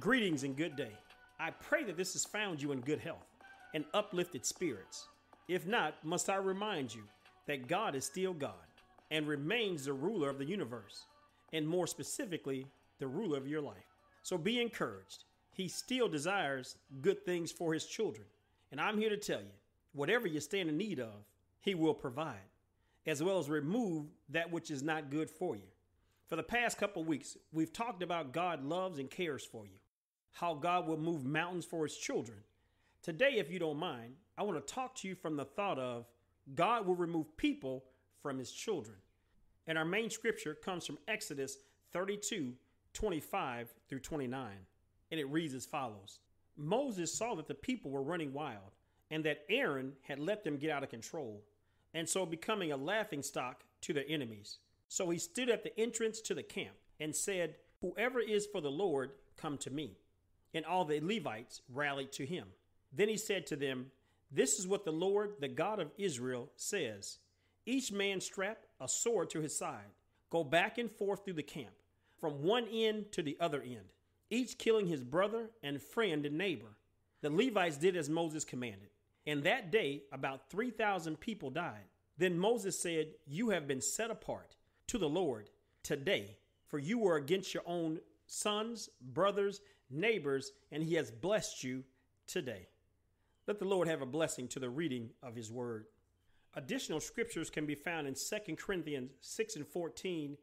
Greetings and good day. I pray that this has found you in good health and uplifted spirits. If not, must I remind you that God is still God and remains the ruler of the universe, and more specifically, the ruler of your life. So be encouraged. He still desires good things for his children. And I'm here to tell you whatever you stand in need of, he will provide, as well as remove that which is not good for you. For the past couple weeks, we've talked about God loves and cares for you how God will move mountains for his children. Today, if you don't mind, I want to talk to you from the thought of God will remove people from his children. And our main scripture comes from Exodus 32 25 through 29. And it reads as follows Moses saw that the people were running wild, and that Aaron had let them get out of control, and so becoming a laughing stock to their enemies. So he stood at the entrance to the camp and said, Whoever is for the Lord, come to me and all the Levites rallied to him. Then he said to them, This is what the Lord, the God of Israel, says Each man strap a sword to his side, go back and forth through the camp, from one end to the other end, each killing his brother and friend and neighbor. The Levites did as Moses commanded. And that day, about 3,000 people died. Then Moses said, You have been set apart to the Lord today, for you were against your own sons, brothers, neighbors, and he has blessed you today. Let the Lord have a blessing to the reading of his word. Additional scriptures can be found in 2 Corinthians 6 and 14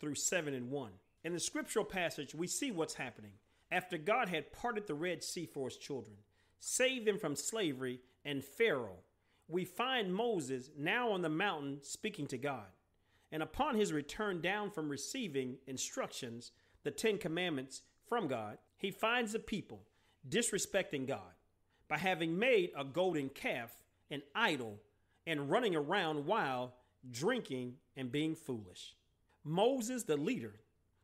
through 7 and 1. In the scriptural passage, we see what's happening. After God had parted the Red Sea for his children, saved them from slavery and Pharaoh, we find Moses now on the mountain speaking to God. And upon his return down from receiving instructions, the Ten Commandments from God, he finds the people disrespecting God by having made a golden calf an idol and running around while drinking and being foolish. Moses, the leader,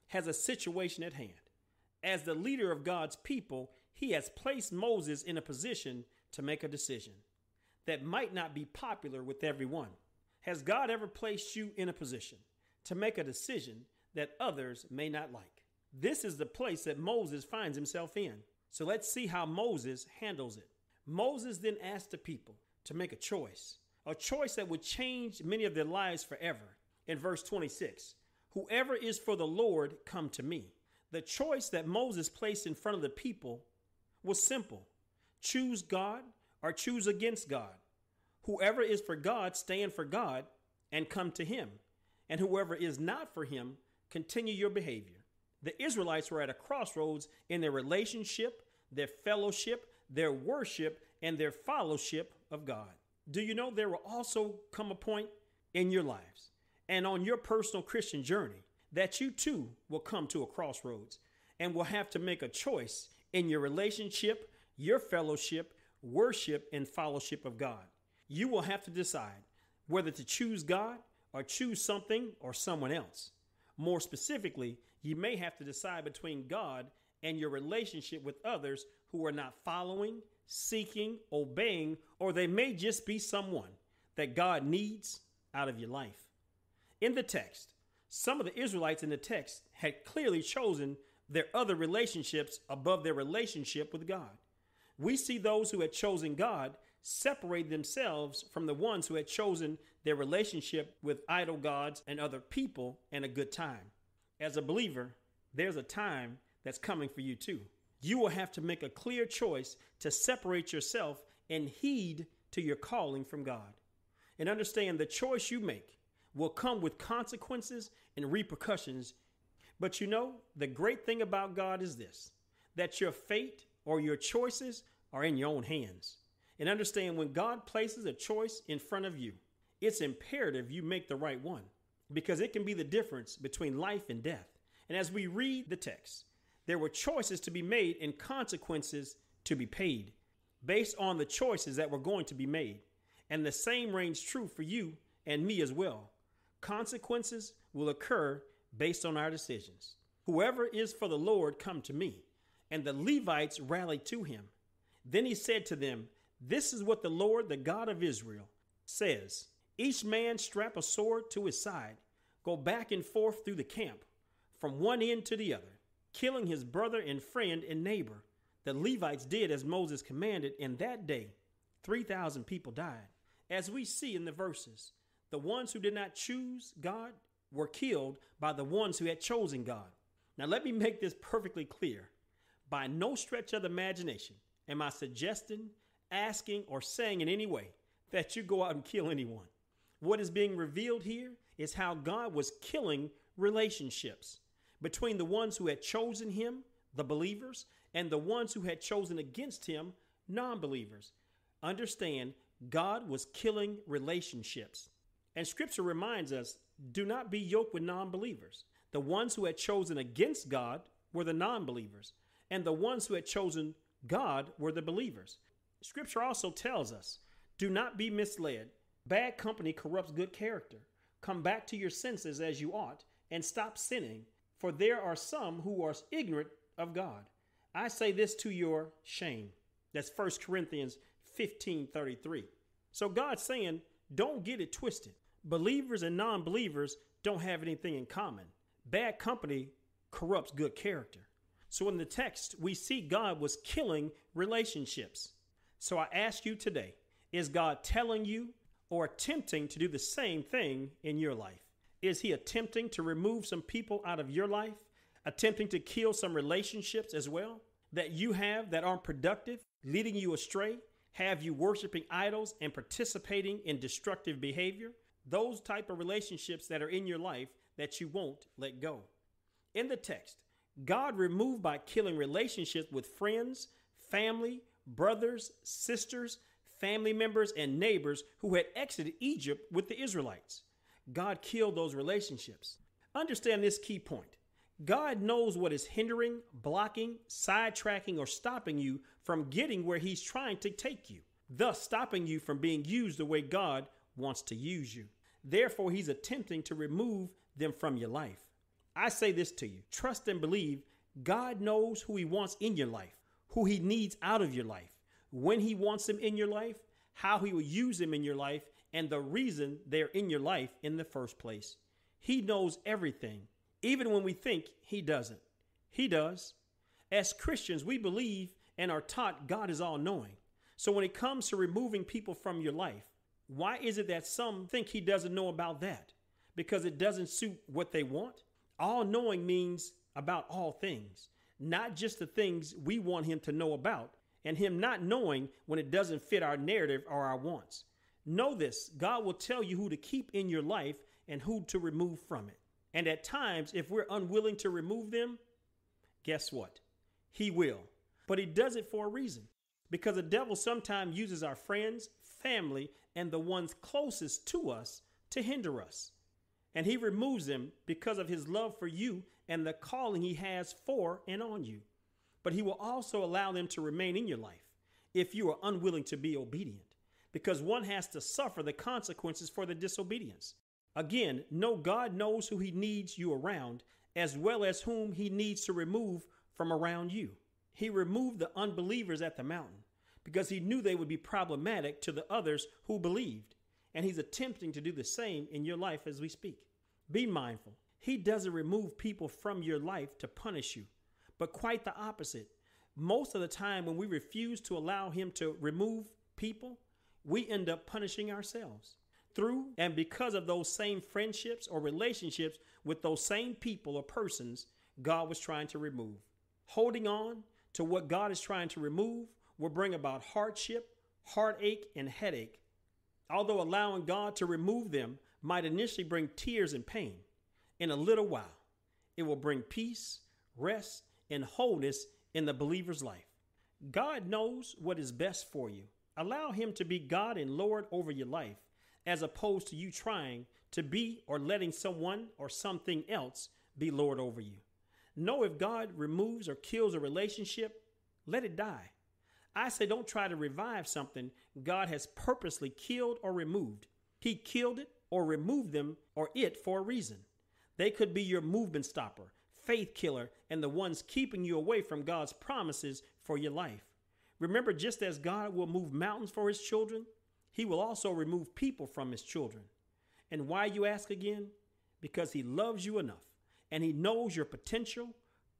has a situation at hand. As the leader of God's people, he has placed Moses in a position to make a decision that might not be popular with everyone. Has God ever placed you in a position to make a decision that others may not like? This is the place that Moses finds himself in. So let's see how Moses handles it. Moses then asked the people to make a choice, a choice that would change many of their lives forever. In verse 26, whoever is for the Lord, come to me. The choice that Moses placed in front of the people was simple choose God or choose against God. Whoever is for God, stand for God and come to him. And whoever is not for him, continue your behavior the Israelites were at a crossroads in their relationship, their fellowship, their worship, and their fellowship of God. Do you know there will also come a point in your lives and on your personal Christian journey that you too will come to a crossroads and will have to make a choice in your relationship, your fellowship, worship, and fellowship of God. You will have to decide whether to choose God or choose something or someone else. More specifically, you may have to decide between God and your relationship with others who are not following, seeking, obeying, or they may just be someone that God needs out of your life. In the text, some of the Israelites in the text had clearly chosen their other relationships above their relationship with God. We see those who had chosen God separate themselves from the ones who had chosen their relationship with idol gods and other people and a good time. As a believer, there's a time that's coming for you too. You will have to make a clear choice to separate yourself and heed to your calling from God. And understand the choice you make will come with consequences and repercussions. But you know, the great thing about God is this that your fate or your choices are in your own hands. And understand when God places a choice in front of you, it's imperative you make the right one because it can be the difference between life and death. And as we read the text, there were choices to be made and consequences to be paid based on the choices that were going to be made. And the same reigns true for you and me as well. Consequences will occur based on our decisions. Whoever is for the Lord, come to me. And the Levites rallied to him. Then he said to them, This is what the Lord, the God of Israel, says Each man strap a sword to his side, go back and forth through the camp, from one end to the other. killing his brother and friend and neighbor. The Levites did as Moses commanded, and that day 3,000 people died. As we see in the verses, the ones who did not choose God were killed by the ones who had chosen God. Now, let me make this perfectly clear. By no stretch of the imagination am I suggesting, asking, or saying in any way that you go out and kill anyone. What is being revealed here is how God was killing relationships between the ones who had chosen him, the believers, and the ones who had chosen against him, non believers. Understand, God was killing relationships. And scripture reminds us do not be yoked with non believers. The ones who had chosen against God were the non believers, and the ones who had chosen God were the believers. Scripture also tells us do not be misled. Bad company corrupts good character. Come back to your senses as you ought and stop sinning, for there are some who are ignorant of God. I say this to your shame. That's 1 Corinthians 15 33. So God's saying, don't get it twisted. Believers and non believers don't have anything in common. Bad company corrupts good character. So in the text, we see God was killing relationships. So I ask you today is God telling you or attempting to do the same thing in your life? Is He attempting to remove some people out of your life? Attempting to kill some relationships as well that you have that aren't productive, leading you astray? Have you worshiping idols and participating in destructive behavior? Those type of relationships that are in your life that you won't let go. In the text, God removed by killing relationships with friends, family, brothers, sisters, family members, and neighbors who had exited Egypt with the Israelites. God killed those relationships. Understand this key point God knows what is hindering, blocking, sidetracking, or stopping you from getting where He's trying to take you, thus stopping you from being used the way God wants to use you. Therefore, He's attempting to remove them from your life. I say this to you trust and believe God knows who He wants in your life, who He needs out of your life, when He wants them in your life, how He will use them in your life, and the reason they're in your life in the first place. He knows everything, even when we think He doesn't. He does. As Christians, we believe and are taught God is all knowing. So when it comes to removing people from your life, why is it that some think He doesn't know about that? Because it doesn't suit what they want? All knowing means about all things, not just the things we want him to know about, and him not knowing when it doesn't fit our narrative or our wants. Know this God will tell you who to keep in your life and who to remove from it. And at times, if we're unwilling to remove them, guess what? He will. But he does it for a reason. Because the devil sometimes uses our friends, family, and the ones closest to us to hinder us and he removes them because of his love for you and the calling he has for and on you. But he will also allow them to remain in your life if you are unwilling to be obedient, because one has to suffer the consequences for the disobedience. Again, know God knows who he needs you around, as well as whom he needs to remove from around you. He removed the unbelievers at the mountain because he knew they would be problematic to the others who believed and he's attempting to do the same in your life as we speak. Be mindful. He doesn't remove people from your life to punish you, but quite the opposite. Most of the time, when we refuse to allow him to remove people, we end up punishing ourselves through and because of those same friendships or relationships with those same people or persons God was trying to remove. Holding on to what God is trying to remove will bring about hardship, heartache, and headache although allowing God to remove them might initially bring tears and pain, in a little while, it will bring peace, rest, and wholeness in the believer's life. God knows what is best for you. Allow Him to be God and Lord over your life, as opposed to you trying to be or letting someone or something else be Lord over you. Know if God removes or kills a relationship, let it die. I say don't try to revive something God has purposely killed or removed. He killed it or removed them or it for a reason. They could be your movement stopper, faith killer, and the ones keeping you away from God's promises for your life. Remember, just as God will move mountains for his children, he will also remove people from his children. And why, you ask again? Because he loves you enough and he knows your potential,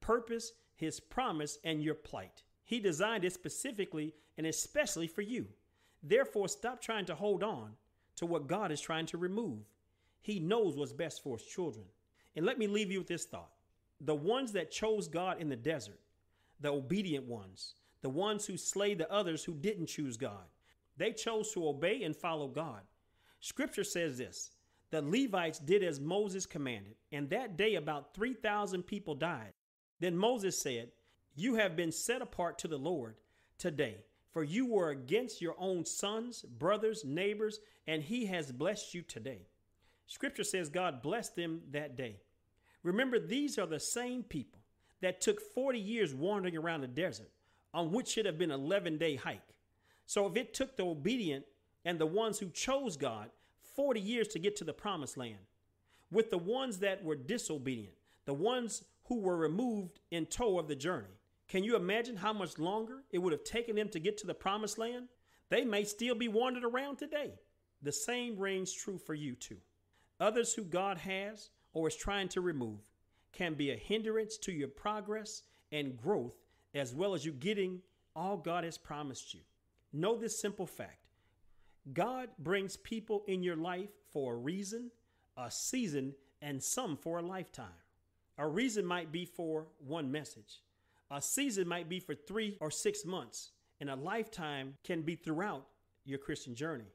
purpose, His promise, and your plight. He designed it specifically and especially for you. Therefore, stop trying to hold on to what God is trying to remove. He knows what's best for His children. And let me leave you with this thought the ones that chose God in the desert, the obedient ones, the ones who slayed the others who didn't choose God, they chose to obey and follow God. Scripture says this the Levites did as Moses commanded, and that day about 3,000 people died. Then Moses said, You have been set apart to the Lord today, for you were against your own sons, brothers, neighbors, and he has blessed you today. Scripture says God blessed them that day. Remember, these are the same people that took 40 years wandering around the desert, on which should have been an 11 day hike. So if it took the obedient and the ones who chose God 40 years to get to the promised land, with the ones that were disobedient, the ones who were removed in tow of the journey, can you imagine how much longer it would have taken them to get to the promised land? They may still be wandering around today. The same rings true for you too. Others who God has or is trying to remove can be a hindrance to your progress and growth, as well as you getting all God has promised you. Know this simple fact God brings people in your life for a reason, a season, and some for a lifetime. A reason might be for one message, a season might be for three or six months, and a lifetime can be throughout your Christian journey.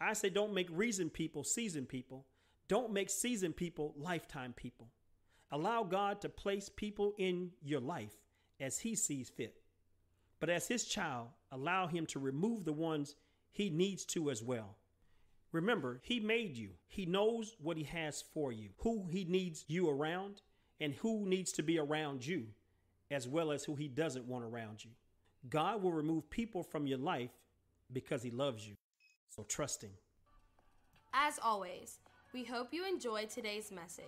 I say don't make reason people season people don't make season people lifetime people. Allow God to place people in your life as He sees fit. But as His child, allow Him to remove the ones He needs to as well. Remember, He made you, He knows what He has for you, who He needs you around, and who needs to be around you, as well as who He doesn't want around you. God will remove people from your life because He loves you. So trust Him. As always, we hope you enjoyed today's message.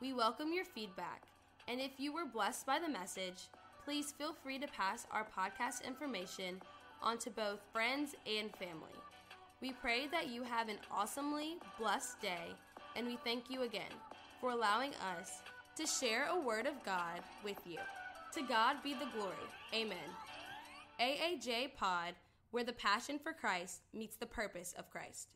We welcome your feedback, and if you were blessed by the message, please feel free to pass our podcast information on to both friends and family. We pray that you have an awesomely blessed day, and we thank you again for allowing us to share a word of God with you. To God be the glory. Amen. AAJ Pod, where the passion for Christ meets the purpose of Christ.